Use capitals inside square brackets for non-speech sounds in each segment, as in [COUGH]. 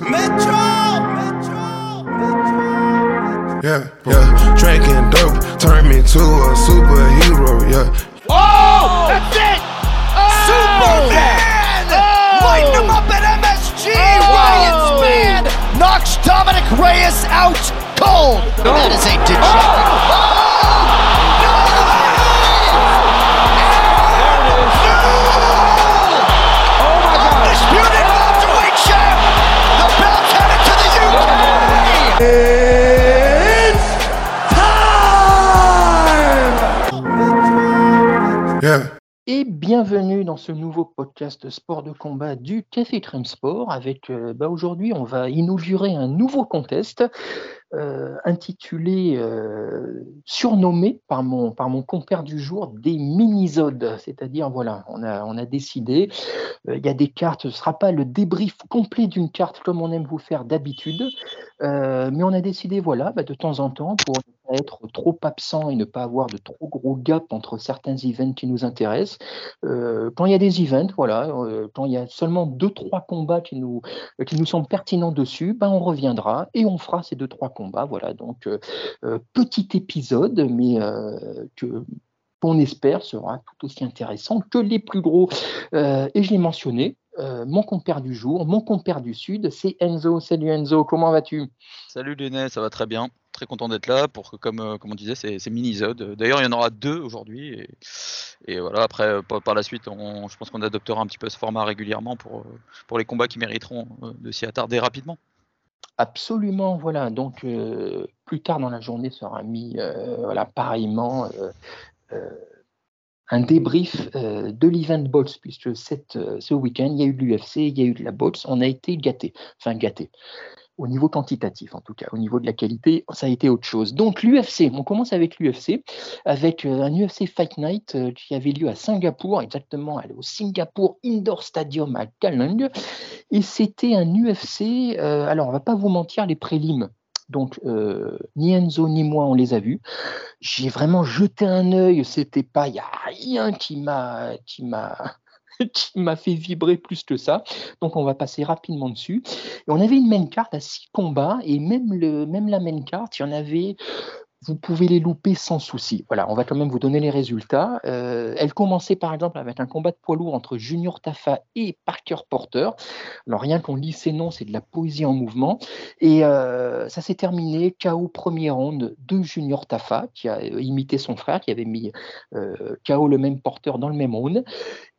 Metro! Metro! Metro! Yeah, yeah. Drinking dope turned me to a superhero, yeah. Oh! That's it! Oh! Superman! Oh! Lighten him up at MSG! Oh! Ryan's man knocks Dominic Reyes out cold. That is a degenerate. Yeah. Et bienvenue dans ce nouveau podcast sport de combat du Café Crème Sport. Avec euh, bah, aujourd'hui, on va inaugurer un nouveau contest euh, intitulé, euh, surnommé par mon, compère du jour, des minisodes. C'est-à-dire, voilà, on a, décidé, euh, il y a des cartes, ce ne sera pas le débrief complet d'une carte comme on aime vous faire d'habitude, mais on a décidé, voilà, bah, de temps en temps, pour être trop absent et ne pas avoir de trop gros gap entre certains events qui nous intéressent, euh, quand il y a des events, voilà, euh, quand il y a seulement deux, trois combats qui nous, qui nous semblent pertinents dessus, ben on reviendra et on fera ces deux, trois combats. Voilà, donc euh, euh, petit épisode, mais euh, que qu'on espère sera tout aussi intéressant que les plus gros. Euh, et je l'ai mentionné, euh, mon compère du jour, mon compère du sud, c'est Enzo. Salut Enzo, comment vas-tu? Salut Léné, ça va très bien. Très content d'être là pour que, comme, euh, comme on disait, c'est c'est mini-zode. D'ailleurs, il y en aura deux aujourd'hui. Et, et voilà, après, euh, par, par la suite, on- je pense qu'on adoptera un petit peu ce format régulièrement pour, pour les combats qui mériteront de s'y attarder rapidement. Absolument, voilà. Donc, euh, plus tard dans la journée sera mis, voilà, pareillement, euh, un débrief euh, de l'event Bots, puisque euh, ce week-end, il y a eu de l'UFC, il y a eu de la Bots, on a été gâtés, enfin gâtés, au niveau quantitatif en tout cas, au niveau de la qualité, ça a été autre chose. Donc, l'UFC, on commence avec l'UFC, avec euh, un UFC Fight Night qui avait lieu à Singapour, exactement au Singapour Indoor Stadium à Kallang. Et c'était un UFC, alors on va pas vous mentir, les prélims. Donc, euh, ni Enzo ni moi, on les a vus. J'ai vraiment jeté un œil, c'était pas, il n'y a rien [LAUGHS] qui m'a, fait vibrer plus que ça. Donc, on va passer rapidement dessus. Et on avait une main carte à six combats, et même, le, même la main carte, il y en avait vous pouvez les louper sans souci. Voilà, on va quand même vous donner les résultats. Euh, elle commençait par exemple avec un combat de poids lourd entre Junior Tafa et Parker Porter. Alors rien qu'on lit ces noms, c'est de la poésie en mouvement. Et euh, ça s'est terminé KO premier round de Junior Tafa, qui a euh, imité son frère, qui avait mis euh, KO le même porteur dans le même round.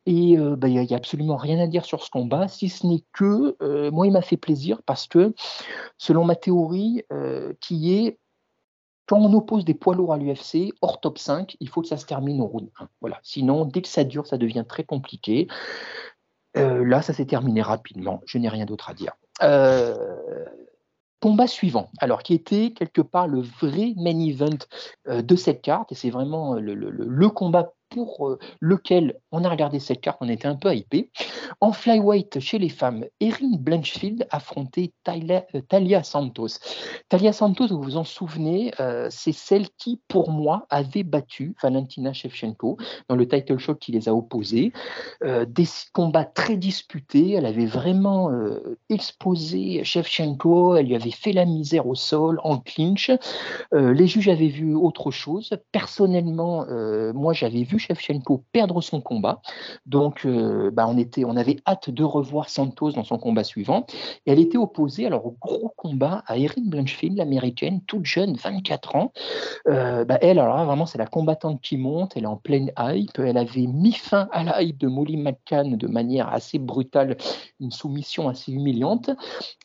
Et euh, bah, il n'y a, absolument rien à dire sur ce combat, si ce n'est que euh, moi, il m'a fait plaisir parce que, selon ma théorie, euh, qui est quand on oppose des poids lourds à l'UFC, hors top 5, il faut que ça se termine au round 1. Voilà. Sinon, dès que ça dure, ça devient très compliqué. Euh, là, ça s'est terminé rapidement. Je n'ai rien d'autre à dire. Euh, combat suivant, alors qui était quelque part le vrai main event euh, de cette carte, et c'est vraiment le, le- combat pour euh, lequel on a regardé cette carte, on était un peu hypé. En flyweight chez les femmes, Erin Blanchfield affrontait Talia, euh, Talia Santos. Talia Santos, vous vous en souvenez, euh, c'est celle qui, pour moi, avait battu Valentina Shevchenko dans le title shot qui les a opposés. Des combats très disputés, elle avait vraiment exposé Shevchenko, elle lui avait fait la misère au sol, en clinch. Les juges avaient vu autre chose. Personnellement, moi, j'avais vu Shevchenko perdre son combat. Donc, euh, bah, on, était, on avait hâte de revoir Santos dans son combat suivant. Elle était opposée alors, au gros combat à Erin Blanchfield, l'américaine, toute jeune, 24 ans. Euh, bah, elle, alors vraiment, c'est la combattante qui monte. Elle est en pleine hype. Elle avait mis fin à la hype de Molly McCann de manière assez brutale, une soumission assez humiliante.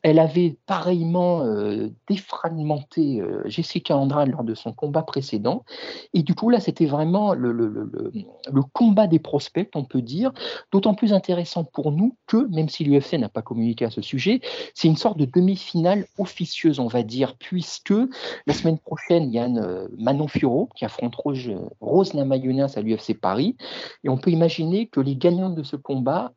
Elle avait pareillement euh, défragmenté Jessica Andrade lors de son combat précédent. Et du coup, là, c'était vraiment le- le- le combat des prospects, on peut dire, d'autant plus intéressant pour nous que, même si l'UFC n'a pas communiqué à ce sujet, c'est une sorte de demi-finale officieuse, on va dire, puisque la semaine prochaine, il y a euh, Manon Fiorot qui affronte Rose, Rose Namajunas à l'UFC Paris. Et on peut imaginer que les gagnants de ce combat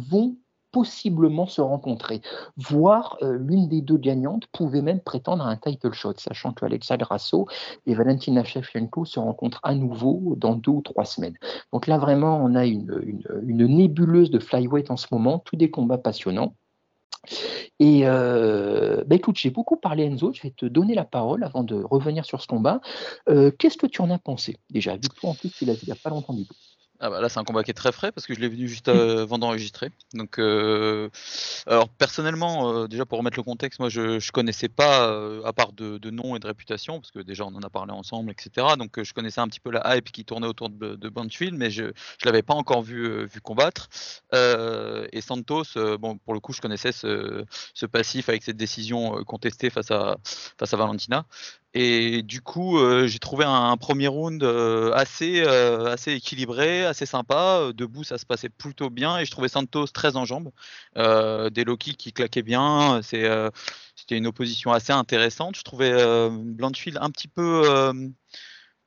vont possiblement se rencontrer, voire euh, l'une des deux gagnantes pouvait même prétendre à un title shot, sachant que Alexa Grasso et Valentina Shevchenko se rencontrent à nouveau dans deux ou trois semaines. Donc là, vraiment, on a une, nébuleuse de flyweight en ce moment, tous des combats passionnants. Et bah, écoute, j'ai beaucoup parlé Enzo, je vais te donner la parole avant de revenir sur ce combat. Qu'est-ce que tu en as pensé déjà Vu que toi en plus tu l'as il n'y a pas longtemps du tout? Ah bah là, c'est un combat qui est très frais parce que je l'ai venu juste euh, avant d'enregistrer. Donc, euh, alors personnellement, euh, déjà pour remettre le contexte, moi je, je connaissais pas, à part de, de, nom et de réputation, parce que déjà on en a parlé ensemble, etc. Donc je connaissais un petit peu la hype qui tournait autour de, de Banfield, mais je ne l'avais pas encore vu, vu combattre. et Santos, bon, pour le coup, je connaissais ce, ce, passif avec cette décision contestée face à, face à Valentina. Et du coup, euh, j'ai trouvé un, premier round euh, assez, euh, assez équilibré, assez sympa. Debout, ça se passait plutôt bien et je trouvais Santos très en jambes. des low kicks qui claquaient bien. c'était une opposition assez intéressante. Je trouvais Blanchfield un petit peu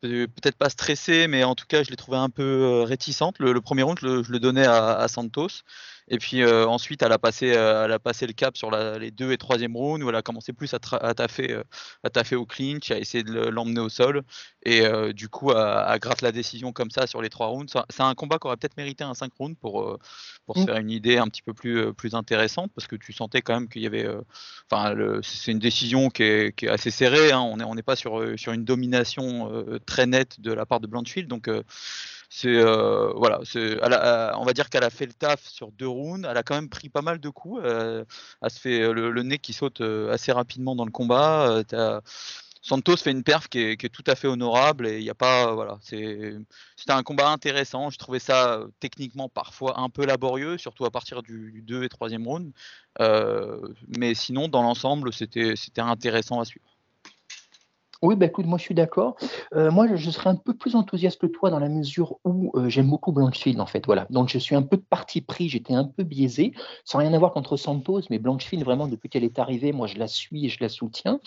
peut-être pas stressé, mais en tout cas, je l'ai trouvé un peu réticente. Le, premier round, je le, donnais à Santos. Et puis euh, ensuite, elle a, passé, euh, elle a passé le cap sur les deux et troisième rounds où elle a commencé plus à, à, taffer, euh, à taffer au clinch, à essayer de l'emmener au sol. Et du coup, à, gratte la décision comme ça sur les trois rounds. C'est un combat qui aurait peut-être mérité un 5 rounds pour, pour se mm. faire une idée un petit peu plus, plus intéressante parce que tu sentais quand même qu'il y avait. Enfin, c'est une décision qui est, qui est assez serrée. Hein. On n'est on pas sur, sur une domination très nette de la part de Blanchfield. Donc, c'est euh, voilà, c'est, on va dire qu'elle a fait le taf sur deux rounds. Elle a quand même pris pas mal de coups. Euh, elle se fait le, nez qui saute euh, assez rapidement dans le combat. Santos fait une perf qui est, tout à fait honorable et il pas voilà c'est c'était un combat intéressant je trouvais ça techniquement parfois un peu laborieux surtout à partir du, 2 et 3 round mais sinon dans l'ensemble c'était c'était intéressant à suivre oui, bah, écoute, moi je suis d'accord. Euh, moi, je serais un peu plus enthousiaste que toi dans la mesure où euh, j'aime beaucoup Blanchfield, en fait. Voilà. Donc je suis un peu de parti pris, j'étais un peu biaisé, sans rien avoir contre Santos, mais Blanchfield, vraiment, depuis qu'elle est arrivée, moi je la suis et je la soutiens.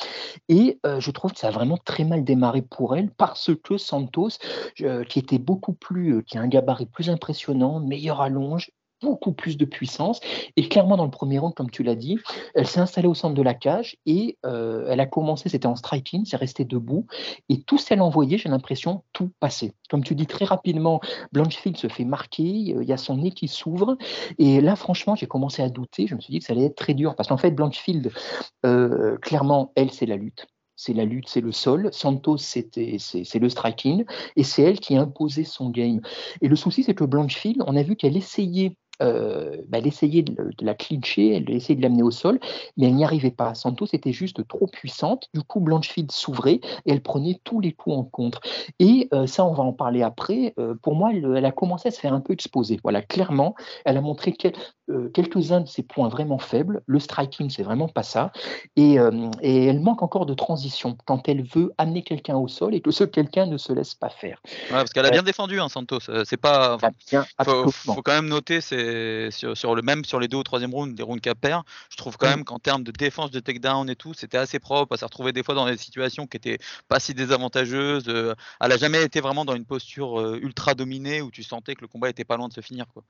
Et euh, je trouve que ça a vraiment très mal démarré pour elle parce que Santos, qui était beaucoup plus, qui a un gabarit plus impressionnant, meilleur allonge, beaucoup plus de puissance. Et clairement, dans le premier round, comme tu l'as dit, elle s'est installée au centre de la cage et euh, elle a commencé, c'était en striking, c'est resté debout. Et tout ce qu'elle envoyait, j'ai l'impression, tout passait. Comme tu dis très rapidement, Blanchfield se fait marquer, euh, il y a son nez qui s'ouvre. Et là, franchement, j'ai commencé à douter. Je me suis dit que ça allait être très dur parce qu'en fait, Blanchfield, euh, clairement, elle, c'est la lutte c'est la lutte, c'est le sol. Santos, c'est, le striking. Et c'est elle qui a imposé son game. Et le souci, c'est que Blanchfield, on a vu qu'elle essayait euh, bah, elle essayait de, la clincher, elle essayait de l'amener au sol, mais elle n'y arrivait pas. Santos était juste trop puissante. Du coup, Blanchfield s'ouvrait et elle prenait tous les coups en contre. Et euh, ça, on va en parler après. Euh, pour moi, elle, a commencé à se faire un peu exposer. Voilà, clairement, elle a montré quelques-uns de ses points vraiment faibles. Le striking, c'est vraiment pas ça. Et, et, elle manque encore de transition quand elle veut amener quelqu'un au sol et que ce quelqu'un ne se laisse pas faire. parce qu'elle a bien défendu, hein, Santos. C'est pas. Il faut, faut, quand même noter, c'est sur, le même sur les deux ou troisième round, des rounds qu'à perd, je trouve quand même qu'en termes de défense, de takedown et tout, c'était assez propre. Elle s'est retrouvée des fois dans des situations qui étaient pas si désavantageuses. Euh, elle a jamais été vraiment dans une posture euh, ultra dominée où tu sentais que le combat était pas loin de se finir. Quoi.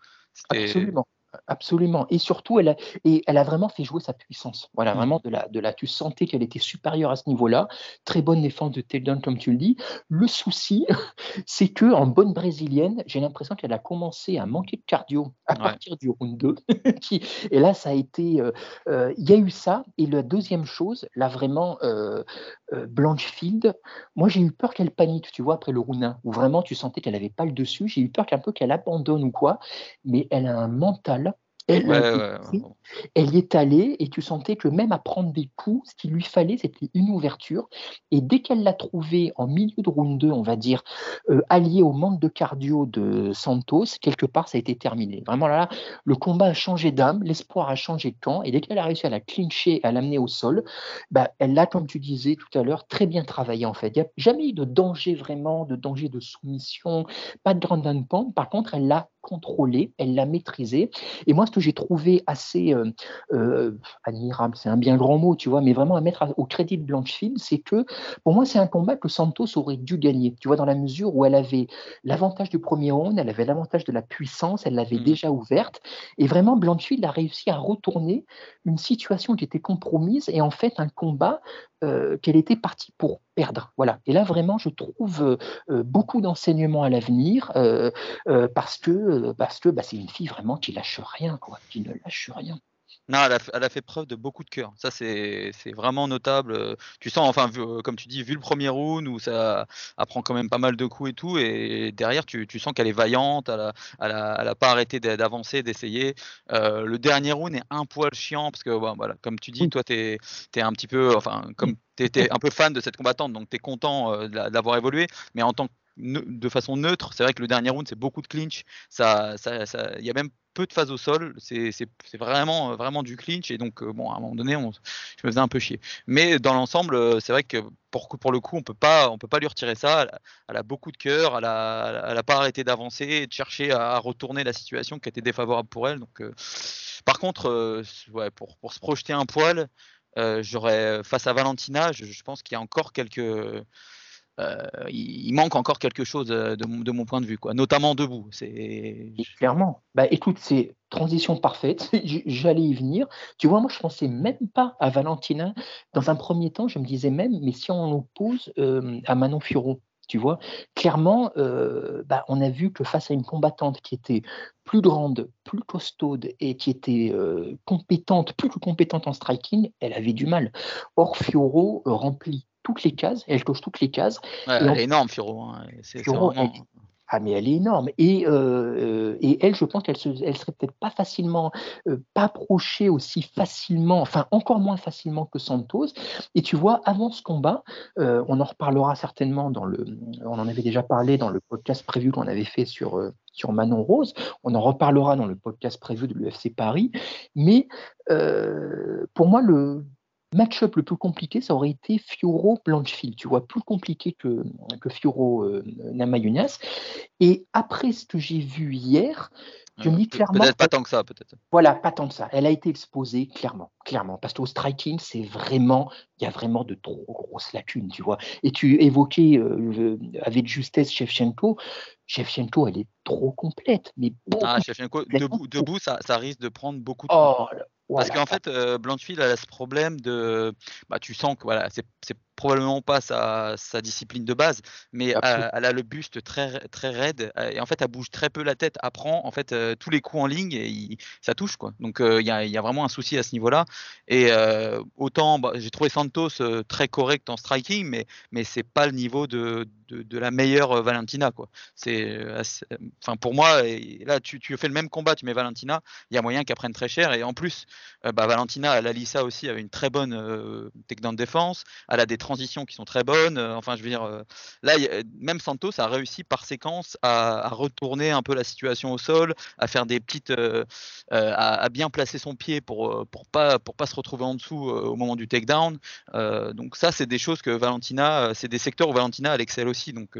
Absolument. Absolument. Et surtout, elle a, et elle a vraiment fait jouer sa puissance. Voilà, mmh. vraiment, de la, de la, tu sentais qu'elle était supérieure à ce niveau-là. Très bonne défense de takedown, comme tu le dis. Le souci, [LAUGHS] c'est que en bonne brésilienne, j'ai l'impression qu'elle a commencé à manquer de cardio à partir du round 2. [LAUGHS] et là, ça a été. Euh, euh, il y a eu ça. Et la deuxième chose, là, vraiment, euh, Blanchefield, moi, j'ai eu peur qu'elle panique, tu vois, après le round 1, où vraiment, tu sentais qu'elle n'avait pas le dessus. J'ai eu peur qu'un peu qu'elle abandonne ou quoi. Mais elle a un mental elle, elle, y est allée et tu sentais que même à prendre des coups, ce qu'il lui fallait, c'était une ouverture. Et dès qu'elle l'a trouvé en milieu de round 2, on va dire, euh, allié au manque de cardio de Santos, quelque part, ça a été terminé. Vraiment là, le combat a changé d'âme, l'espoir a changé de camp. Et dès qu'elle a réussi à la clincher, à l'amener au sol, bah, elle l'a, comme tu disais tout à l'heure, très bien travaillé en fait. Il n'y a jamais eu de danger vraiment, de danger de soumission, pas de grande pente. Par contre, elle l'a contrôlé, elle l'a maîtrisé. Et moi, ce que j'ai trouvé assez euh, euh, admirable, c'est un bien grand mot, tu vois, mais vraiment à mettre au crédit de Blanchfield, c'est que pour moi, c'est un combat que Santos aurait dû gagner, tu vois, dans la mesure où elle avait l'avantage du premier round, elle avait l'avantage de la puissance, elle l'avait mmh. déjà ouverte. Et vraiment, Blanchfield a réussi à retourner une situation qui était compromise et en fait un combat euh, qu'elle était partie pour perdre. Voilà. Et là, vraiment, je trouve euh, beaucoup d'enseignements à l'avenir parce que parce que bah, c'est une fille vraiment qui lâche rien, quoi, qui ne lâche rien. Non, elle a, elle a, fait preuve de beaucoup de cœur. Ça, c'est vraiment notable. Tu sens, enfin, comme tu dis, vu le premier round où ça apprend quand même pas mal de coups et tout, et derrière, tu, tu sens qu'elle est vaillante, elle n'a a, pas arrêté d'avancer, d'essayer. Euh, le dernier round est un poil chiant parce que, bon, voilà, comme tu dis, toi, tu es, es, un petit peu, enfin, comme tu un peu fan de cette combattante, donc tu es content euh, d'avoir évolué, mais en tant que de façon neutre. C'est vrai que le dernier round, c'est beaucoup de clinch. Ça, ça, il y a même peu de phase au sol. C'est vraiment, vraiment du clinch. Et donc, euh, bon, à un moment donné, on, je me faisais un peu chier. Mais dans l'ensemble, euh, c'est vrai que pour, pour le coup, on peut pas, on peut pas lui retirer ça. Elle, a beaucoup de cœur. Elle a, elle a pas arrêté d'avancer de chercher à, retourner la situation qui était défavorable pour elle. Donc, euh, par contre, ouais, pour, pour, se projeter un poil, j'aurais face à Valentina, je pense qu'il y a encore quelques euh, il, manque encore quelque chose euh, de, mon point de vue, quoi. notamment debout. C'est clairement. Bah, écoute, c'est transition parfaite. [LAUGHS] J'allais y venir. Tu vois, moi, je pensais même pas à Valentina. Dans un premier temps, je me disais même, mais si on oppose euh, à Manon Furo, tu vois, clairement, bah, on a vu que face à une combattante qui était plus grande, plus costaude et qui était compétente, plus que compétente en striking, elle avait du mal. Or, Fioro remplit toutes les cases, elle coche toutes les cases. elle est énorme, Firo. Hein, ah, mais elle est énorme. Et, euh, et elle, je pense qu'elle se, elle serait peut-être pas facilement, euh, pas approchée aussi facilement, enfin encore moins facilement que Santos. Et tu vois, avant ce combat, euh, on en reparlera certainement dans le, on en avait déjà parlé dans le podcast prévu qu'on avait fait sur, sur Manon Rose. On en reparlera dans le podcast prévu de l'UFC Paris. Mais pour moi, le, match-up le plus compliqué, ça aurait été Fioro-Blanchfield, tu vois, plus compliqué que, que Fioro-Namayunas. Et après ce que j'ai vu hier, je me dis clairement. Peut-être pas tant que ça, peut-être. Voilà, pas tant que ça. Elle a été exposée, clairement, clairement. Parce qu'au striking, c'est vraiment, il y a vraiment de trop grosses lacunes, tu vois. Et tu évoquais euh, avec justesse Shevchenko. Shevchenko, elle est trop complète. Mais ah, Shevchenko, debout, debout ça, ça, risque de prendre beaucoup de temps. Parce qu'en fait, euh, a ce problème de. Bah, tu sens que voilà, c'est probablement pas sa, discipline de base, mais euh, elle, a le buste très, très raide euh, et en fait elle bouge très peu la tête, apprend en fait euh, tous les coups en ligne et ça touche quoi. Donc il y, a, vraiment un souci à ce niveau-là. Et autant bah, j'ai trouvé Santos très correct en striking, mais mais c'est pas le niveau de, de, la meilleure Valentina quoi. C'est enfin pour moi et là tu, tu, fais le même combat, tu mets Valentina, il y a moyen qu'elle prenne très cher et en plus bah, Valentina elle allie ça aussi avec une très bonne technique de défense, elle a des transitions qui sont très bonnes. Euh, enfin, je veux dire, euh, là, même Santos a réussi par séquence à, retourner un peu la situation au sol, à faire des petites, euh, à, bien placer son pied pour pour pas pour pas se retrouver en dessous au moment du takedown. donc ça, c'est des choses que Valentina, c'est des secteurs où Valentina elle excelle aussi. Donc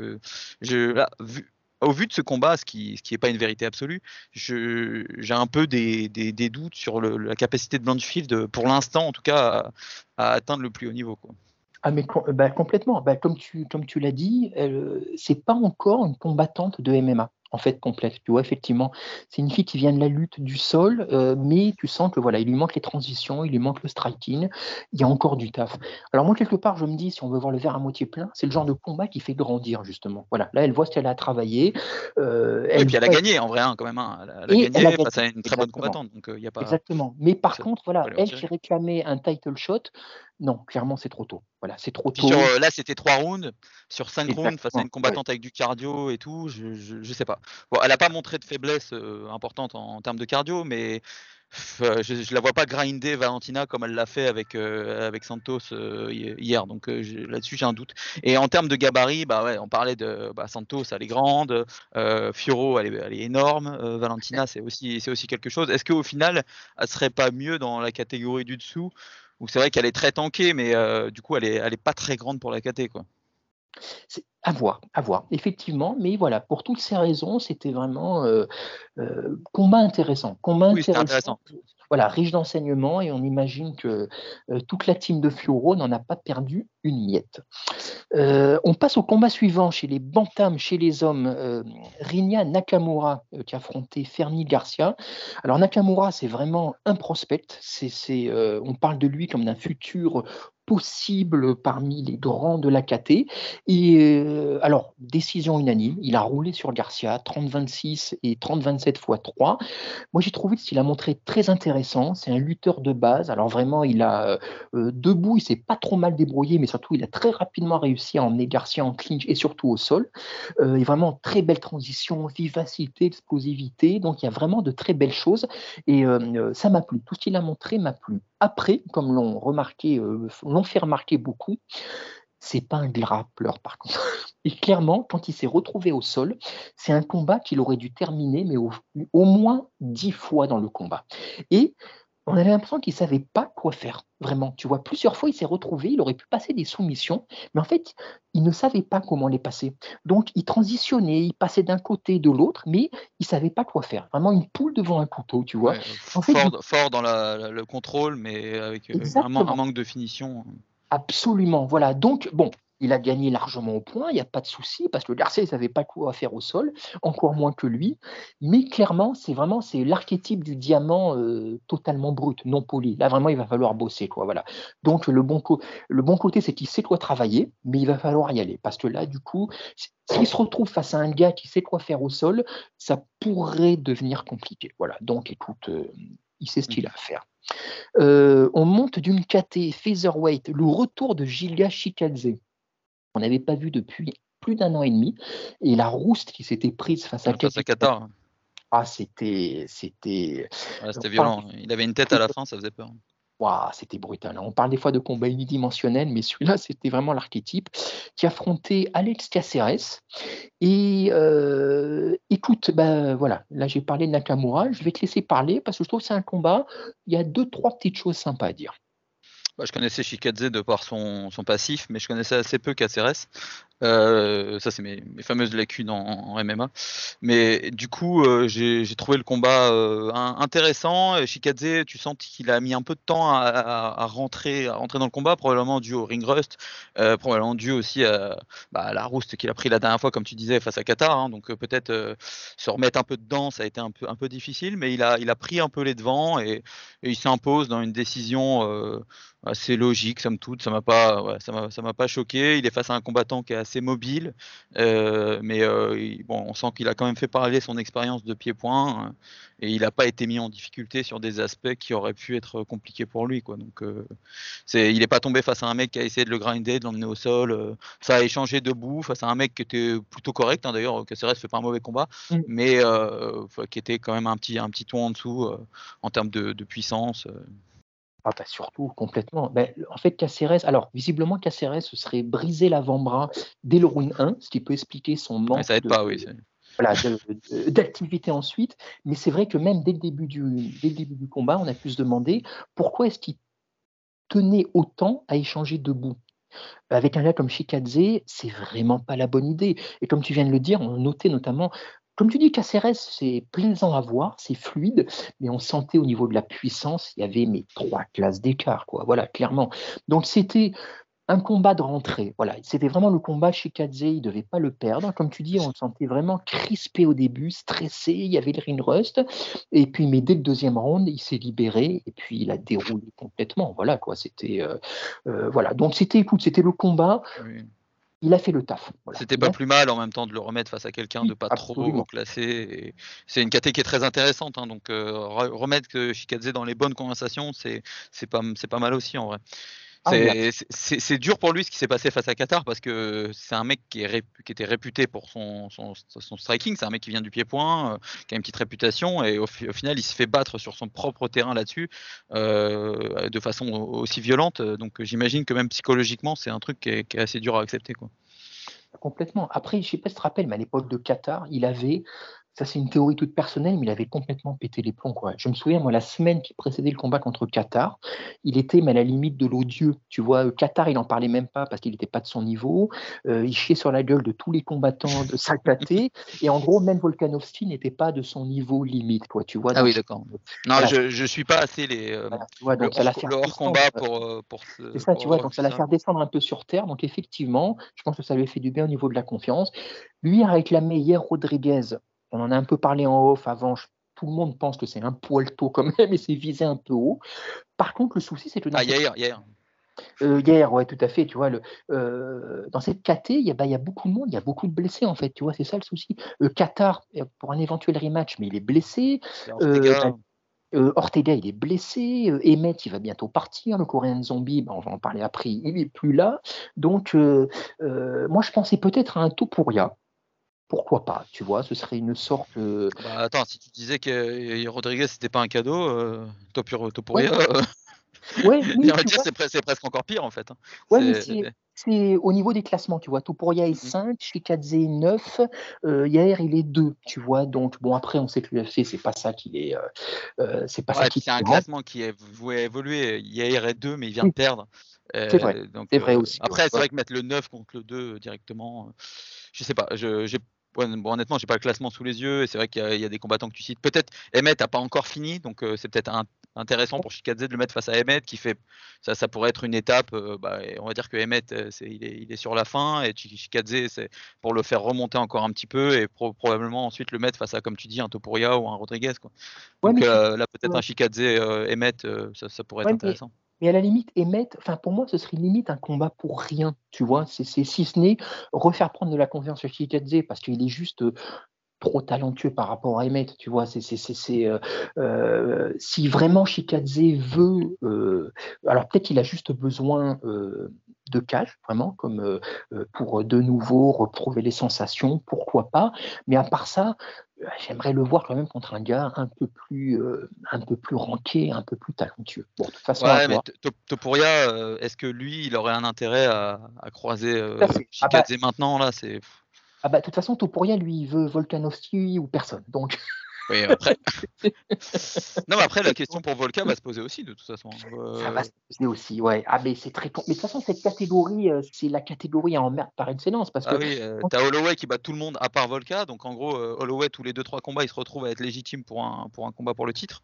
au vu de ce combat, ce qui n'est qui pas une vérité absolue, j'ai un peu des, des, doutes sur la capacité de Blanchfield, pour l'instant en tout cas, à, atteindre le plus haut niveau. Ah mais bah, complètement. Bah, comme tu, comme tu l'as dit, c'est pas encore une combattante de MMA en fait complète. Tu vois, effectivement, c'est une fille qui vient de la lutte du sol, euh, mais tu sens que voilà, il lui manque les transitions, il lui manque le striking, il y a encore du taf. Alors moi, quelque part, je me dis, si on veut voir le verre à moitié plein, c'est le genre de combat qui fait grandir, justement. Voilà, là, elle voit ce qu'elle a travaillé. Euh, et puis elle a gagné, en vrai, hein, quand même. Hein. Elle, a, gagné face à une très bonne combattante. Donc, euh, y a pas... Exactement. Mais par contre, voilà, elle qui réclamait un title shot, non, clairement, c'est trop tôt. Voilà, c'est trop tôt. Euh, là, c'était trois rounds. Sur cinq rounds, face à une combattante avec du cardio et tout, je, je, sais pas. Bon, elle n'a pas montré de faiblesse euh, importante en, termes de cardio, mais euh, je, ne la vois pas grinder Valentina comme elle l'a fait avec, avec Santos hier. Donc là-dessus, j'ai un doute. Et en termes de gabarit, bah ouais, on parlait de bah, Santos, elle est grande. Fioro, elle est, elle est énorme. Valentina, c'est aussi, aussi quelque chose. Est-ce qu'au final, elle serait pas mieux dans la catégorie du dessous? C'est vrai qu'elle est très tankée, mais euh, du coup, elle est, elle est pas très grande pour la KT, quoi. À voir, à voir, effectivement. Mais voilà, pour toutes ces raisons, c'était vraiment euh, euh, combat intéressant. Combat oui, intéressant voilà, riche d'enseignements et on imagine que euh, toute la team de Fioro n'en a pas perdu une miette. Euh, on passe au combat suivant chez les Bantams, chez les hommes. Euh, Rinya Nakamura qui a affronté Fernie Garcia. Alors Nakamura, c'est vraiment un prospect. C'est, on parle de lui comme d'un futur possible parmi les grands de la KT. Et alors, décision unanime, il a roulé sur Garcia, 30-26 et 30-27 x 3. Moi, j'ai trouvé qu'il a montré très intéressant. C'est un lutteur de base. Alors, vraiment, il a debout, il s'est pas trop mal débrouillé, mais surtout, il a très rapidement réussi à emmener Garcia en clinch et surtout au sol. et vraiment, très belle transition, vivacité, explosivité. Donc, il y a vraiment de très belles choses. Et ça m'a plu. Tout ce qu'il a montré m'a plu. Après, comme l'ont remarqué, euh, fait remarquer beaucoup, c'est pas un grappleur par contre. [LAUGHS] Et clairement, quand il s'est retrouvé au sol, c'est un combat qu'il aurait dû terminer, mais au moins dix fois dans le combat. Et on avait l'impression qu'il ne savait pas quoi faire, vraiment. Tu vois, plusieurs fois, il s'est retrouvé, il aurait pu passer des soumissions, mais en fait, il ne savait pas comment les passer. Donc, il transitionnait, il passait d'un côté, de l'autre, mais il ne savait pas quoi faire. Vraiment une poule devant un couteau, tu vois. fort, dans le contrôle, mais avec euh, un, manque de finition. Absolument, voilà. Donc, bon, il a gagné largement au point, il n'y a pas de souci, parce que ne savait pas quoi faire au sol, encore moins que lui. Mais clairement, c'est vraiment c'est l'archétype du diamant euh, totalement brut, non poli. Là, vraiment, il va falloir bosser. Quoi, voilà. Donc, le bon, côté, c'est qu'il sait quoi travailler, mais il va falloir y aller. Parce que là, du coup, s'il se retrouve face à un gars qui sait quoi faire au sol, ça pourrait devenir compliqué. Voilà. Donc, écoute, euh, il sait ce qu'il a à faire. Euh, on monte d'une KT featherweight, le retour de Gilia Chikadze on n'avait pas vu depuis plus d'un an et demi. Et la rouste qui s'était prise face à, face Qatar. Ah, c'était. C'était c'était violent. Il avait une tête à la [LAUGHS] fin, ça faisait peur. c'était brutal. On parle des fois de combats unidimensionnels, mais celui-là, c'était vraiment l'archétype qui affrontait Alex Caceres. Et euh, écoute, ben voilà, là j'ai parlé de Nakamura, je vais te laisser parler parce que je trouve que c'est un combat. Il y a deux, trois petites choses sympas à dire. Bah, je connaissais Shikadze de par son, son, passif, mais je connaissais assez peu Caceres. Euh, ça, c'est mes, fameuses lacunes en, MMA. Mais du coup, euh, j'ai trouvé le combat euh, intéressant. Shikadze, tu sens qu'il a mis un peu de temps à, rentrer, à rentrer dans le combat, probablement dû au ring rust, probablement dû aussi bah, à, la rouste qu'il a pris la dernière fois, comme tu disais, face à Qatar. Hein. donc peut-être se remettre un peu dedans, ça a été un peu, un peu difficile, mais il a, il a pris un peu les devants et il s'impose dans une décision assez logique, somme toute. Ça m'a pas, ça m'a pas choqué. Il est face à un combattant qui est assez mobile, euh, mais euh, bon, on sent qu'il a quand même fait parler son expérience de pied-point euh, et il n'a pas été mis en difficulté sur des aspects qui auraient pu être compliqués pour lui. Quoi. Donc, c'est, il n'est pas tombé face à un mec qui a essayé de le grinder, de l'emmener au sol. ça a échangé debout face à un mec qui était plutôt correct. Hein, d'ailleurs, Caceres fait pas un mauvais combat, mm. mais qui était quand même un petit, un petit ton en dessous en termes de, de puissance. Ah bah, surtout, complètement. Ben, en fait, Caceres, alors visiblement, Caceres se serait brisé l'avant-bras dès le round 1, ce qui peut expliquer son manque d'activité ensuite. Mais c'est vrai que même dès le, début du, dès le début du combat, on a pu se demander pourquoi est-ce qu'il tenait autant à échanger debout. Avec un gars comme Shikadze, c'est vraiment pas la bonne idée. Et comme tu viens de le dire, on notait notamment comme tu dis, Caceres, c'est plaisant à voir, c'est fluide, mais on sentait au niveau de la puissance, il y avait mes trois classes d'écart, quoi. Voilà, clairement. Donc c'était un combat de rentrée. Voilà, c'était vraiment le combat chez Kadze, il ne devait pas le perdre. Comme tu dis, on le sentait vraiment crispé au début, stressé, il y avait le ring rust. Et puis, mais dès le deuxième round, il s'est libéré et puis il a déroulé complètement. Voilà, quoi. C'était, euh, euh, voilà. Donc, c'était, c'était le combat il a fait le taf. C'était pas plus mal en même temps de le remettre face à quelqu'un de pas trop classé. C'est une caté qui est très intéressante, hein, donc euh, remettre Shikadze dans les bonnes conversations, c'est pas, pas mal aussi en vrai. Ah c'est dur pour lui ce qui s'est passé face à Qatar parce que c'est un mec qui, est qui, était réputé pour son, son, striking, c'est un mec qui vient du pied-point, euh, qui a une petite réputation et au, final il se fait battre sur son propre terrain là-dessus euh, de façon aussi violente. Donc j'imagine que même psychologiquement c'est un truc qui est, assez dur à accepter. Quoi. Complètement. Après, je ne sais pas si tu te rappelles, mais à l'époque de Qatar, il avait ça, c'est une théorie toute personnelle, mais il avait complètement pété les plombs. Quoi. Je me souviens, moi, la semaine qui précédait le combat contre Qatar, il était mais à la limite de l'odieux. Tu vois, euh, Qatar, il n'en parlait même pas parce qu'il n'était pas de son niveau. Euh, il chiait sur la gueule de tous les combattants de sa [LAUGHS] Et en gros, même Volkanovski n'était pas de son niveau limite. Quoi, tu vois, ah oui, d'accord. Non, je ne suis pas assez les, euh, donc le, hors, combat pour. pour c'est ça, tu vois, donc ça l'a faire descendre un peu sur terre. Donc effectivement, je pense que ça lui a fait du bien au niveau de la confiance. Lui a réclamé hier Rodriguez on en a un peu parlé en off avant. Tout le monde pense que c'est un poil tôt quand même [LAUGHS] et c'est visé un peu haut. Par contre, le souci, c'est que. Ah, hier, hier. Euh, Guerre, ouais, tout à fait. Tu vois, le, euh, dans cette KT, il y, a, bah, il y a beaucoup de monde, il y a beaucoup de blessés en fait. Tu vois, c'est ça le souci. Euh, Qatar pour un éventuel rematch, mais il est blessé. Ortega, Euh, Ortega, il est blessé. Emmett, il va bientôt partir. Le Coréen Zombie, bah, on va en parler après, il n'est plus là. Donc, moi, je pensais peut-être à un Topuria. Pourquoi pas, tu vois, ce serait une sorte. euh, bah, attends, si tu disais que euh, Rodriguez c'était pas un cadeau, euh, Topuria, euh, Ouais, [LAUGHS] [LAUGHS] oui, c'est pre- c'est presque encore pire en fait. hein. ouais, mais C'est- au niveau des classements, tu vois. Topuria est 5, Shikadze est 9, euh, Yair, il est 2, tu vois. Donc, bon, après, on sait que l'UFC, c'est pas ça qu'il est. euh, euh, c'est pas Ouais, ça puis qui c'est un classement qui est voué évoluer. Yair est 2, mais il vient de perdre. C'est vrai. Euh, donc, vrai euh, aussi, Après, c'est vrai que mettre le 9 contre le 2 directement, euh, je sais pas. Je, j'ai- ouais, bon, honnêtement, j'ai pas le classement sous les yeux. Et c'est vrai qu'il y, a- il y a des combattants que tu cites. Peut-être Emmett n'a pas encore fini, donc euh, c'est peut-être intéressant pour Shikadze de le mettre face à Emmett, qui fait ça, ça pourrait être une étape. euh, bah, on va dire que Emmett, euh, il, est, il est sur la fin, et Shikadze, c'est pour le faire remonter encore un petit peu, et pro- probablement ensuite le mettre face à, comme tu dis, un Topuria ou un Rodriguez. Quoi. Ouais, Donc euh, là, peut-être ouais. un Shikadze Emmett, ça, ça pourrait être Ouais, intéressant. Mais à la limite, Emmett, enfin pour moi, ce serait limite un combat pour rien, tu vois. C'est si ce n'est refaire prendre de la confiance à Shikadze parce qu'il est juste euh, trop talentueux par rapport à Emmett, tu vois. C'est euh, euh, si vraiment Shikadze veut, alors peut-être qu'il a juste besoin de cash, vraiment, comme pour de nouveau retrouver les sensations, pourquoi pas. Mais à part ça, j'aimerais le voir quand même contre un gars un peu plus, euh, un peu plus ranké, un peu plus talentueux. Bon, de toute façon, Ouais, mais Topuria, euh, est-ce que lui, il aurait un intérêt à, à croiser euh. Ah bah- maintenant là C'est Ah bah, de toute façon, Topuria, lui, il veut Volkanovski ou personne. Donc, [LAUGHS] oui, après. [LAUGHS] non, mais après la question pour Volka va se poser aussi de toute façon. Euh, ça va se poser aussi, ouais. Ah, mais c'est très con. Mais de toute façon, cette catégorie, euh, c'est la catégorie en merde par excellence. Parce que, Ah oui, euh, t'as Holloway qui bat tout le monde à part Volka, donc en gros euh, Holloway tous les 2-3 combats il se retrouve à être légitime pour un, pour un combat pour le titre.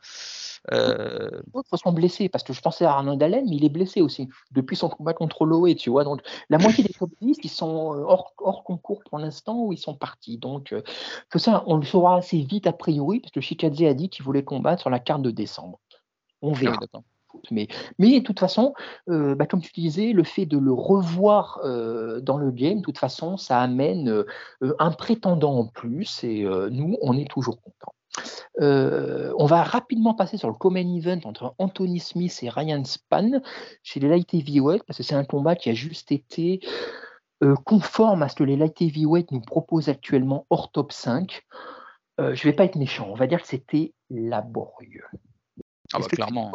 Euh, les autres sont blessés. Parce que je pensais à Arnaud Allen, mais il est blessé aussi. Depuis son combat contre Holloway, tu vois. Donc, la moitié des top 10, ils sont hors, hors concours pour l'instant ou ils sont partis. Donc, euh, tout ça, on le saura assez vite a priori, parce que Shikadze a dit qu'il voulait combattre sur la carte de décembre. On oui, verra. Mais, mais de toute façon, euh, bah, comme tu disais, le fait de le revoir euh, dans le game, de toute façon, ça amène euh, un prétendant en plus et nous, on est toujours contents. On va rapidement passer sur le common event entre Anthony Smith et Ryan Span chez les light heavyweight parce que c'est un combat qui a juste été conforme à ce que les light heavyweight nous proposent actuellement hors top 5. Euh, je ne vais pas être méchant, on va dire que c'était laborieux. Ah bah clairement.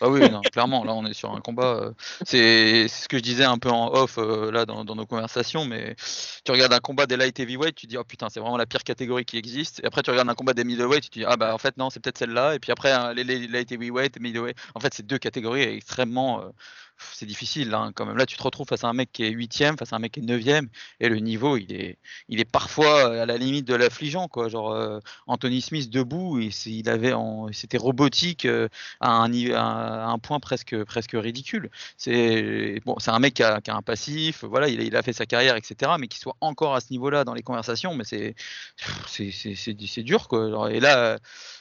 Ah oui, non, clairement, là on est sur un combat. euh, c'est ce que je disais un peu en off euh, là dans, dans nos conversations, mais tu regardes un combat des light heavyweight, tu dis oh putain c'est vraiment la pire catégorie qui existe. Et après tu regardes un combat des middleweight, tu dis ah bah en fait non c'est peut-être celle-là. Et puis après hein, les, les light heavyweight middleweight, en fait c'est deux catégories extrêmement euh, c'est difficile hein, quand même. Là tu te retrouves face à un mec qui est huitième, face à un mec qui est neuvième, et le niveau il est il est parfois à la limite de l'affligeant quoi. Genre euh, Anthony Smith debout, et il avait c'était robotique. euh, à un, à un point presque, presque ridicule. C'est bon, c'est un mec qui a, qui un passif, voilà, il a, fait sa carrière, etc. Mais qui soit encore à ce niveau-là dans les conversations, mais c'est c'est dur quoi. Et là,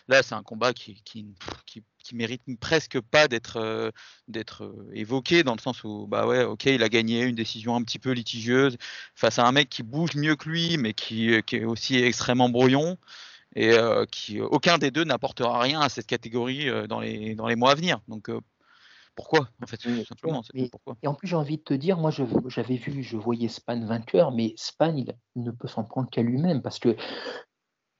là, c'est un combat qui, qui mérite presque pas d'être euh, d'être euh, évoqué dans le sens où bah ouais, ok, il a gagné une décision un petit peu litigieuse face à un mec qui bouge mieux que lui, mais qui, qui est aussi extrêmement brouillon et euh, qui aucun des deux n'apportera rien à cette catégorie euh, dans les dans les mois à venir. Donc euh, pourquoi en fait Oui, simplement mais- pourquoi? Et en plus, j'ai envie de te dire, moi, je- j'avais vu, je voyais Span vainqueur, mais Span, il ne peut s'en prendre qu'à lui-même parce que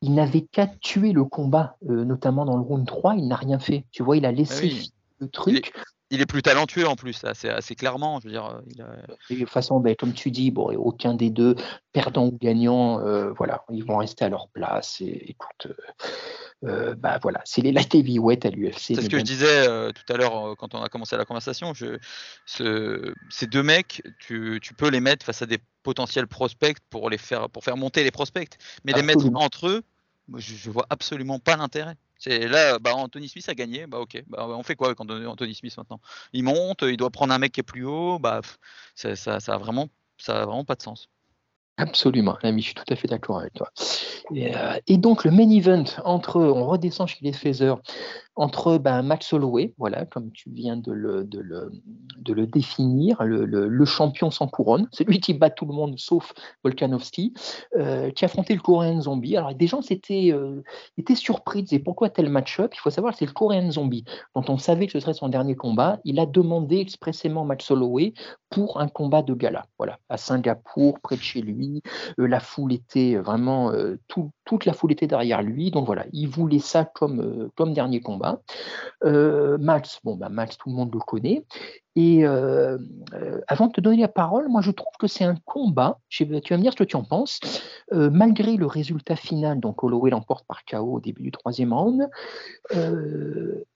il n'avait qu'à tuer le combat, euh, notamment dans le round 3, il n'a rien fait. Tu vois, il a laissé Ah oui. filer le truc. Il est plus talentueux en plus, assez, assez clairement. Je veux dire, euh, il a... Et de toute façon, ben, comme tu dis, bon, aucun des deux, perdant ou gagnant, euh, voilà, ils vont rester à leur place. Et écoute, euh, bah voilà, c'est les light heavyweight à l'UFC. C'est ce que je disais euh, tout à l'heure euh, quand on a commencé la conversation. Je, ce- ces deux mecs, tu, tu peux les mettre face à des potentiels prospects pour les faire pour faire monter les prospects, mais les mettre entre eux, je, vois absolument pas l'intérêt. Là, bah, Anthony Smith a gagné, bah ok, bah, on fait quoi avec Anthony Smith maintenant? Il monte, il doit prendre un mec qui est plus haut, bah ça, ça, ça a vraiment, ça a vraiment pas de sens. Absolument, l'ami, je suis tout à fait d'accord avec toi. Et, euh, et, donc le main event entre, on redescend chez les Feathers, entre ben, Max Holloway, voilà, comme tu viens de le, définir, le, champion sans couronne, celui qui bat tout le monde sauf Volkanovski, euh, qui affrontait le Korean Zombie. Alors des gens étaient, euh, étaient surpris, disaient pourquoi tel match-up? Il faut savoir c'est le Korean Zombie, dont on savait que ce serait son dernier combat. Il a demandé expressément Max Holloway pour un combat de gala, voilà, à Singapour, près de chez lui. Euh, la foule était vraiment, euh, tout, toute la foule était derrière lui, donc voilà, il voulait ça comme, euh, comme dernier combat. Euh, Max, bon, bah, Max, tout le monde le connaît. Et euh, euh, avant de te donner la parole, moi je trouve que c'est un combat, tu vas me dire ce que tu en penses, euh, malgré le résultat final, donc Holloway l'emporte par KO au début du troisième round,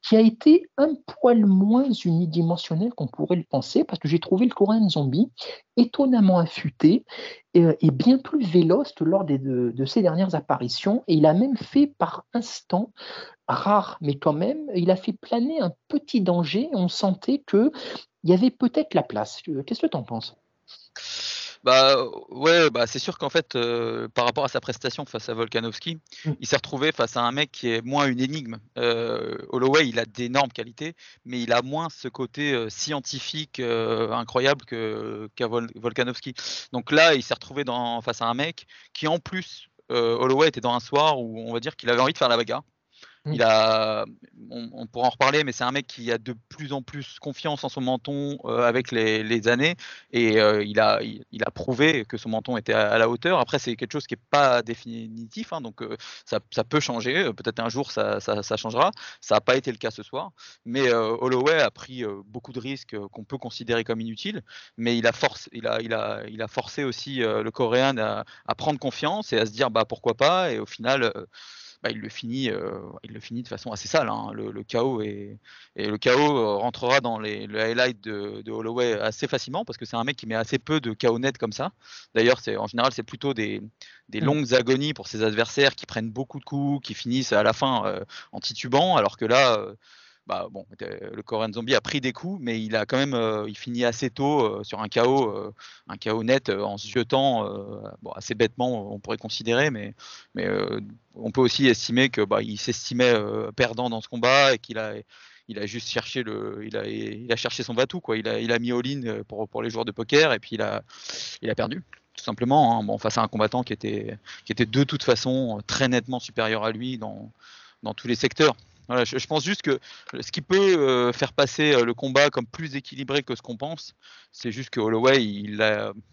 qui a été un poil moins unidimensionnel qu'on pourrait le penser, parce que j'ai trouvé le Korean Zombie étonnamment affûté et, et bien plus véloce lors des, de, de, ses dernières apparitions, et il a même fait par instant rare, mais quand même, il a fait planer un petit danger. On sentait que il y avait peut-être la place. Qu'est-ce que tu en penses? Bah ouais, bah c'est sûr qu'en fait, euh, par rapport à sa prestation face à Volkanovski, mm. il s'est retrouvé face à un mec qui est moins une énigme. Euh, Holloway, il a d'énormes qualités, mais il a moins ce côté euh, scientifique euh, incroyable que qu'à Vol Volkanovski. Donc là, il s'est retrouvé dans, face à un mec qui, en plus, euh, Holloway était dans un soir où on va dire qu'il avait envie de faire la bagarre. Il a, on, on, pourra en reparler, mais c'est un mec qui a de plus en plus confiance en son menton euh, avec les, les, années, et euh, il, a, il, il, a prouvé que son menton était à, à la hauteur. Après, c'est quelque chose qui n'est pas définitif, hein, donc euh, ça, ça, peut changer. Peut-être un jour ça, ça, ça changera. Ça n'a pas été le cas ce soir, mais euh, Holloway a pris beaucoup de risques qu'on peut considérer comme inutiles, mais il a, force, il a, il a, il a forcé aussi le Coréen à, à, prendre confiance et à se dire bah pourquoi pas, et au final bah, il le finit, euh, il le finit de façon assez sale. Hein. Le, le, chaos et, et le chaos euh, rentrera dans les, le highlight de, de, Holloway assez facilement parce que c'est un mec qui met assez peu de chaos net comme ça. D'ailleurs, en général c'est plutôt des, des mmh. longues agonies pour ses adversaires qui prennent beaucoup de coups, qui finissent à la fin euh, en titubant, alors que là. Euh, bah, bon, le Korean Zombie a pris des coups, mais il a quand même, euh, il finit assez tôt euh, sur un KO, euh, un KO net en se jetant, bon, assez bêtement, on pourrait considérer, mais, mais on peut aussi estimer que bah, il s'estimait perdant dans ce combat et qu'il a, il a juste cherché le, il a, il a cherché son batou quoi. Il a, il a mis all-in pour, pour les joueurs de poker et puis il a, il a perdu tout simplement. Hein. Bon, face à un combattant qui était, qui était de toute façon très nettement supérieur à lui dans, dans tous les secteurs. Je, pense juste que ce qui peut euh, faire passer euh, le combat comme plus équilibré que ce qu'on pense, c'est juste que Holloway,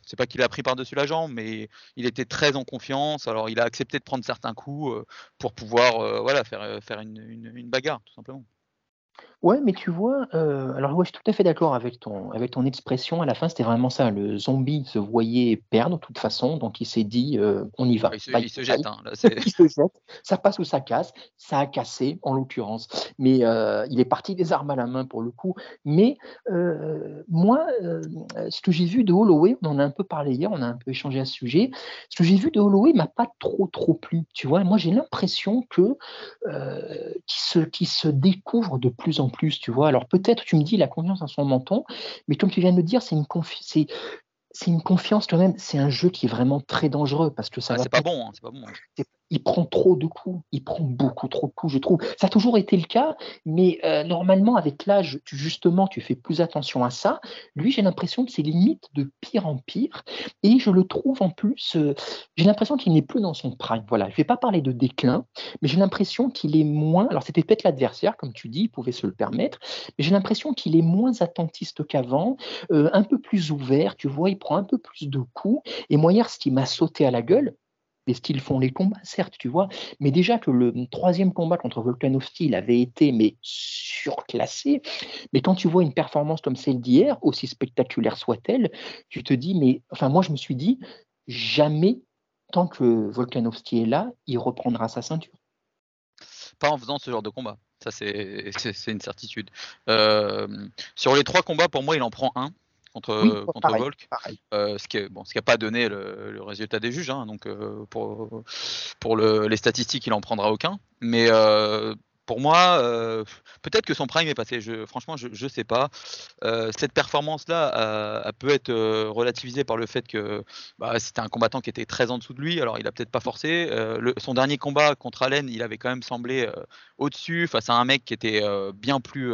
c'est pas qu'il a pris par-dessus la jambe, mais il était très en confiance. Alors il a accepté de prendre certains coups euh, pour pouvoir, voilà, faire faire une bagarre, tout simplement. Ouais, mais tu vois, euh, alors ouais, je suis tout à fait d'accord avec ton, avec ton expression. À la fin, c'était vraiment ça. Le zombie se voyait perdre de toute façon, donc il s'est dit, euh, on y va. Il se, il se jette. Hein, là, [LAUGHS] il se jette. Ça passe ou ça casse. Ça a cassé, en l'occurrence. Mais euh, il est parti des armes à la main pour le coup. Mais moi, ce que j'ai vu de Holloway, on en a un peu parlé hier, on a un peu échangé à ce sujet. Ce que j'ai vu de Holloway m'a pas trop trop plu. Tu vois, moi j'ai l'impression que qui se, qui se découvre de plus en plus, tu vois. Alors peut-être, tu me dis, la confiance dans son menton, mais comme tu viens de me dire, c'est une, confi c'est une confiance quand même, c'est un jeu qui est vraiment très dangereux parce que ça ah, va c'est pas, pas bon, hein, c'est pas bon. Il prend trop de coups, il prend beaucoup trop de coups, je trouve. Ça a toujours été le cas, mais euh, normalement, avec l'âge, justement, tu fais plus attention à ça. Lui, j'ai l'impression que c'est limite de pire en pire, et je le trouve en plus, euh, j'ai l'impression qu'il n'est plus dans son prime. Voilà, je ne vais pas parler de déclin, mais j'ai l'impression qu'il est moins, alors c'était peut-être l'adversaire, comme tu dis, il pouvait se le permettre, mais j'ai l'impression qu'il est moins attentiste qu'avant, euh, un peu plus ouvert, tu vois, il prend un peu plus de coups, et moi hier, ce qui m'a sauté à la gueule, les styles font les combats, certes, tu vois, mais déjà que le troisième combat contre Volkanovski il avait été mais surclassé, mais quand tu vois une performance comme celle d'hier, aussi spectaculaire soit-elle, tu te dis, mais enfin moi je me suis dit, jamais, tant que Volkanovski est là, il reprendra sa ceinture. Pas en faisant ce genre de combat, ça c'est une certitude. Euh, sur les trois combats, pour moi, il en prend un contre, oui, contre pareil, Volk, pareil. Euh, ce qui n'a bon, pas donné le, le, résultat des juges. Hein, donc euh, pour, pour le, les statistiques, il en prendra aucun. Mais euh, pour moi, euh, peut-être que son prime est passé. Je, franchement, je ne sais pas. Euh, cette performance-là, peut être euh, relativisée par le fait que bah, c'était un combattant qui était très en dessous de lui. Alors, il a peut-être pas forcé. son dernier combat contre Allen, il avait quand même semblé au-dessus face à un mec qui était bien plus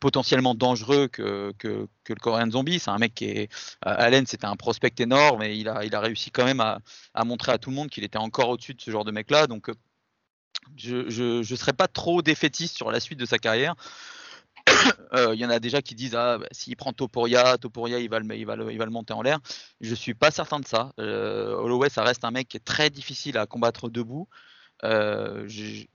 potentiellement dangereux que, que, le Korean Zombie. C'est un mec qui est. Allen, c'était un prospect énorme et il a, il a réussi quand même à, à montrer à tout le monde qu'il était encore au-dessus de ce genre de mec-là. Donc, je ne serais pas trop défaitiste sur la suite de sa carrière. [COUGHS] Il euh, y en a déjà qui disent ah, bah, s'il prend Topuria, Topuria il va, le, il, va il va le monter en l'air. Je suis pas certain de ça. Euh, Holloway, ça reste un mec qui est très difficile à combattre debout. Euh,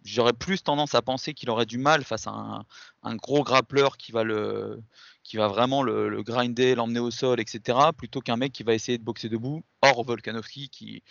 j'aurais plus tendance à penser qu'il aurait du mal face à un, gros grappleur qui va, le, qui va vraiment le, grinder, l'emmener au sol, etc. Plutôt qu'un mec qui va essayer de boxer debout. Or, Volkanovski qui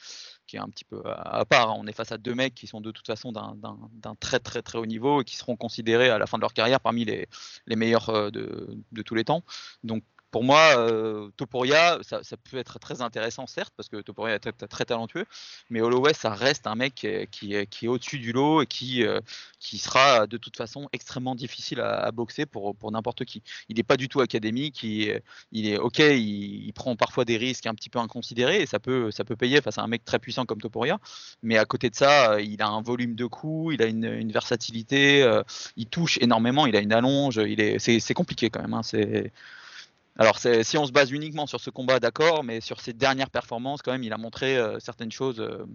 qui est un petit peu à part. Hein. On est face à deux mecs qui sont de toute façon d'un très très très haut niveau et qui seront considérés à la fin de leur carrière parmi les, les meilleurs euh, de, de, tous les temps. Donc pour moi, euh, Topuria, ça, peut être très intéressant, certes, parce que Topuria est très, talentueux, mais Holloway, ça reste un mec qui est, au-dessus du lot et qui, euh, qui sera de toute façon extrêmement difficile à, boxer pour, n'importe qui. Il n'est pas du tout académique, il, est ok, il, prend parfois des risques un petit peu inconsidérés et ça peut, ça peut payer face à un mec très puissant comme Topuria, mais à côté de ça, il a un volume de coups, il a une, versatilité, euh, il touche énormément, il a une allonge, il est, c'est, compliqué quand même. Hein, c'est alors, si on se base uniquement sur ce combat, d'accord, mais sur ses dernières performances, quand même, il a montré euh, certaines choses, euh,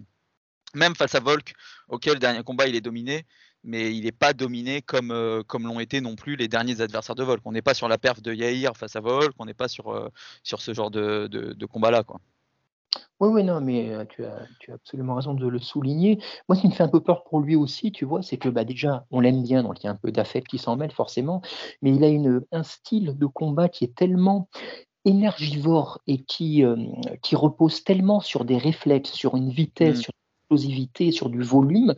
même face à Volk, auquel dernier combat il est dominé, mais il n'est pas dominé comme, euh, comme l'ont été non plus les derniers adversaires de Volk. On n'est pas sur la perf de Yair face à Volk, on n'est pas sur, ce genre de, de, de combat-là. Quoi. Oui, oui, non, mais tu as, tu as absolument raison de le souligner. Moi, ce qui me fait un peu peur pour lui aussi, tu vois, c'est que bah, déjà, on l'aime bien, donc il y a un peu d'affect qui s'en mêle forcément, mais il a une, un style de combat qui est tellement énergivore et qui, qui repose tellement sur des réflexes, sur une vitesse, mmh. sur explosivité, sur du volume,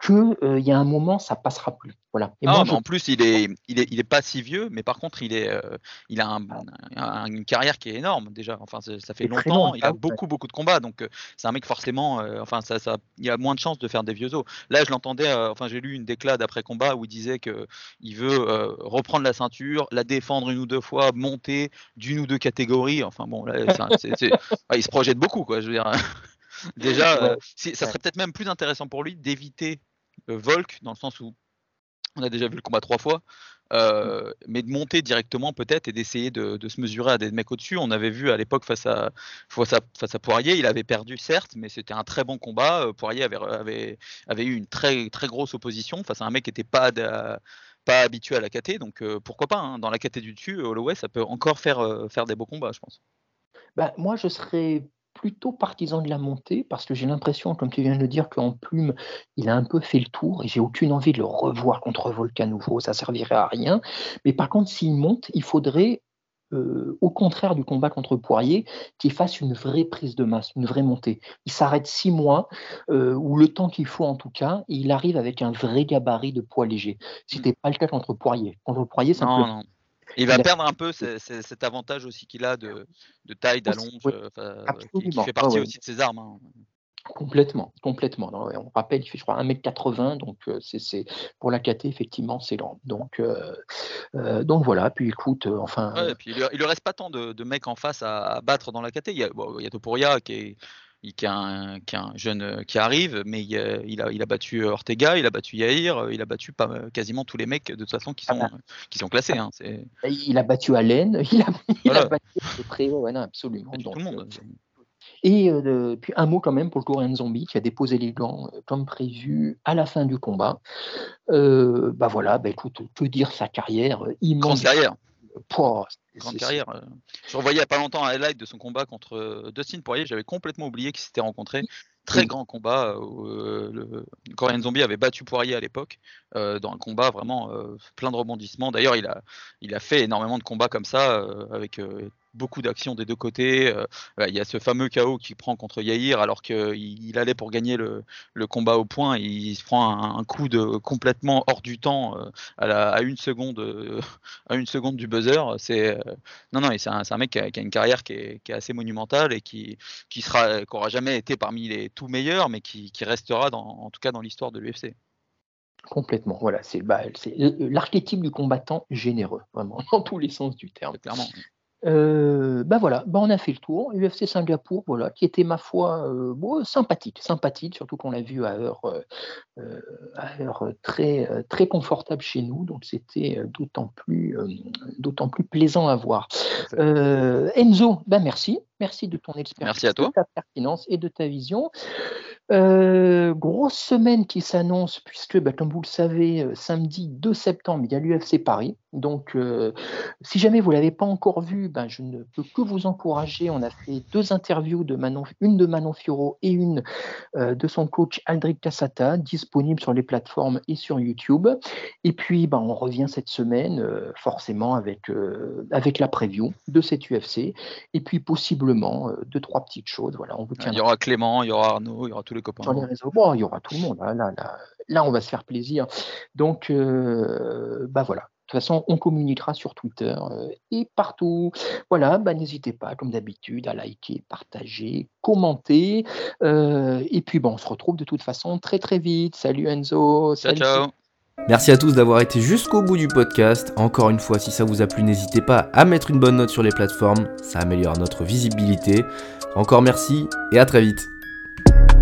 qu'il euh, y a un moment, ça passera plus. Voilà. Et moi, En plus, il est, il, est, il est pas si vieux, mais par contre, il, est, euh, il a un, une carrière qui est énorme déjà. Enfin, ça fait longtemps. il a beaucoup, beaucoup de combats. Donc, euh, c'est un mec forcément. enfin, ça, ça, il a moins de chances de faire des vieux os. Là, je l'entendais. enfin, j'ai lu une déclade après combat où il disait que il veut reprendre la ceinture, la défendre une ou deux fois, monter d'une ou deux catégories. Enfin, bon, là, [LAUGHS] il se projette beaucoup, quoi. Je veux dire. Déjà, ça serait peut-être même plus intéressant pour lui d'éviter Volk, dans le sens où on a déjà vu le combat trois fois, euh, mais de monter directement peut-être et d'essayer de, se mesurer à des mecs au-dessus. On avait vu à l'époque face à, face à, face à Poirier, il avait perdu certes, mais c'était un très bon combat. Euh, Poirier avait, avait, avait, eu une très, très grosse opposition face à un mec qui n'était pas, pas habitué à la KT, donc euh, pourquoi pas, hein. dans la KT du dessus, Holloway, ça peut encore faire, faire des beaux combats, je pense. Bah, moi, je serais plutôt partisan de la montée parce que j'ai l'impression, comme tu viens de le dire, qu'en plume, il a un peu fait le tour et j'ai aucune envie de le revoir contre Volcan nouveau, ça servirait à rien. Mais par contre, s'il monte, il faudrait, euh, au contraire du combat contre Poirier, qu'il fasse une vraie prise de masse, une vraie montée. Il s'arrête six mois, euh, ou le temps qu'il faut en tout cas, et il arrive avec un vrai gabarit de poids léger. Ce n'était pas le cas contre Poirier. Contre Poirier, simplement. Il va perdre un peu cet avantage aussi qu'il a de, taille, d'allonge, euh, qui, fait partie aussi de ses armes. Hein. Complètement, complètement. on rappelle, il fait, je crois, 1m80, donc euh, c'est pour la KT, effectivement, c'est lent. Donc, euh, donc voilà, puis écoute, enfin. puis il ne reste pas tant de, mecs en face à, battre dans la KT. Il y a, bon, il y a Topuria qui est qui est, un, qui un, jeune euh, qui arrive, mais il a, il a, battu euh, Ortega, il a battu Yair, euh, il a battu pas, quasiment tous les mecs de toute façon qui sont, ah, qui sont classés. Hein, il a battu Allen, [LAUGHS] il a, il a battu Pré, ouais, non, absolument. tout le monde. Et puis un mot quand même pour le Korean Zombie qui a déposé les gants comme prévu à la fin du combat. bah voilà, bah écoute, que dire sa carrière immense. Grande carrière. Grande carrière. Euh. Je revoyais il n'y a pas longtemps un highlight de son combat contre euh, Dustin Poirier. J'avais complètement oublié qu'ils s'étaient rencontrés. Très grand combat. Euh, le Korean Zombie avait battu Poirier à l'époque dans un combat vraiment plein de rebondissements. D'ailleurs, il a, il a fait énormément de combats comme ça avec beaucoup d'actions des deux côtés. Euh, il y a ce fameux chaos qu'il prend contre Yair alors qu'il il allait pour gagner le, combat au point. Il se prend un, coup de complètement hors du temps euh, à, une seconde, [LAUGHS] à une seconde du buzzer. C'est euh, non non, c'est un, mec qui a, une carrière qui est, assez monumentale et qui qui sera jamais été parmi les tout meilleurs, mais qui, restera dans, en tout cas dans l'histoire de l'UFC. Complètement. Voilà, c'est bah, l'archétype du combattant généreux, vraiment, [LAUGHS] dans tous les sens du terme. Clairement. Euh, bah voilà, bah on a fait le tour. UFC Singapour, voilà, qui était ma foi euh, sympathique, sympathique, surtout qu'on l'a vu à heure, euh, à heure très, très confortable chez nous, donc c'était d'autant plus, d'autant plus plaisant à voir. Enzo, bah merci, merci de ton expérience, de ta pertinence et de ta vision. grosse semaine qui s'annonce, puisque, comme vous le savez, samedi 2 septembre, il y a l'UFC Paris. Donc, si jamais vous ne l'avez pas encore vu, ben, je ne peux que vous encourager. On a fait deux interviews, de Manon, une de Manon Fioro et une euh, de son coach Aldric Cassata, disponibles sur les plateformes et sur YouTube. Et puis, ben, on revient cette semaine, euh, forcément, avec, euh, avec la preview de cette UFC. Et puis, possiblement, deux, trois petites choses. Voilà, on vous il y aura Clément, il y aura Arnaud, il y aura tous les copains. Sur les réseaux, bon, il y aura tout le monde. Hein. Là, là, là, on va se faire plaisir. Donc, bah voilà, toute façon, on communiquera sur Twitter euh, et partout. Voilà, bah, n'hésitez pas, comme d'habitude, à liker, partager, commenter. Euh, et puis, bon, on se retrouve de toute façon très très vite. Salut Enzo. Ciao, ciao. Merci à tous d'avoir été jusqu'au bout du podcast. Encore une fois, si ça vous a plu, n'hésitez pas à mettre une bonne note sur les plateformes. Ça améliore notre visibilité. Encore merci et à très vite.